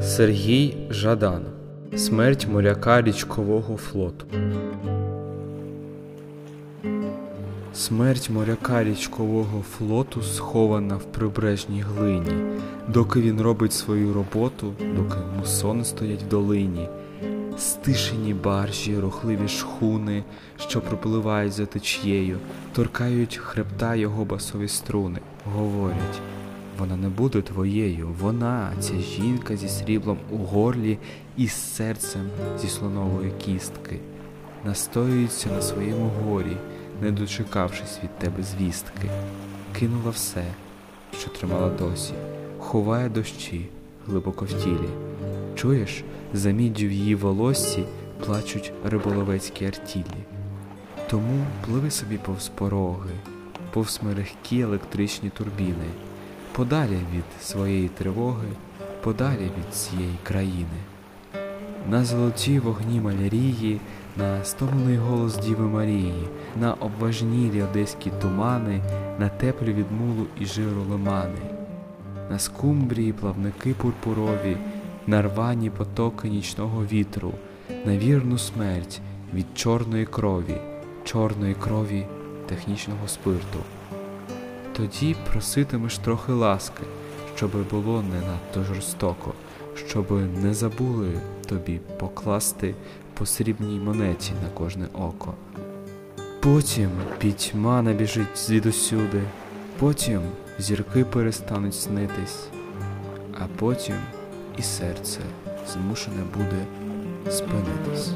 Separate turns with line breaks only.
Сергій Жадан Смерть моряка річкового флоту. Смерть моряка річкового флоту схована в прибережній глині, доки він робить свою роботу, доки мусони стоять в долині, стишені баржі, рухливі шхуни, що пропливають за течією, торкають хребта його басові струни, говорять. Вона не буде твоєю, вона, ця жінка зі сріблом у горлі і з серцем зі слонової кістки, настоюється на своєму горі, не дочекавшись від тебе звістки, кинула все, що тримала досі, ховає дощі глибоко в тілі. Чуєш, за міддю в її волоссі плачуть риболовецькі артілі. Тому пливи собі повз пороги, повз мерехкі електричні турбіни подалі від своєї тривоги, подалі від цієї країни. На золоті вогні малярії, на стомлений голос Діви Марії, на обважнілі одеські тумани, на теплі від мулу і жиру лимани, на скумбрії плавники пурпурові, на рвані потоки нічного вітру, на вірну смерть від чорної крові, чорної крові технічного спирту. Тоді проситимеш трохи ласки, щоби було не надто жорстоко, щоби не забули тобі покласти по срібній монеті на кожне око. Потім пітьма набіжить звідусюди, потім зірки перестануть снитись, а потім і серце змушене буде спинитись.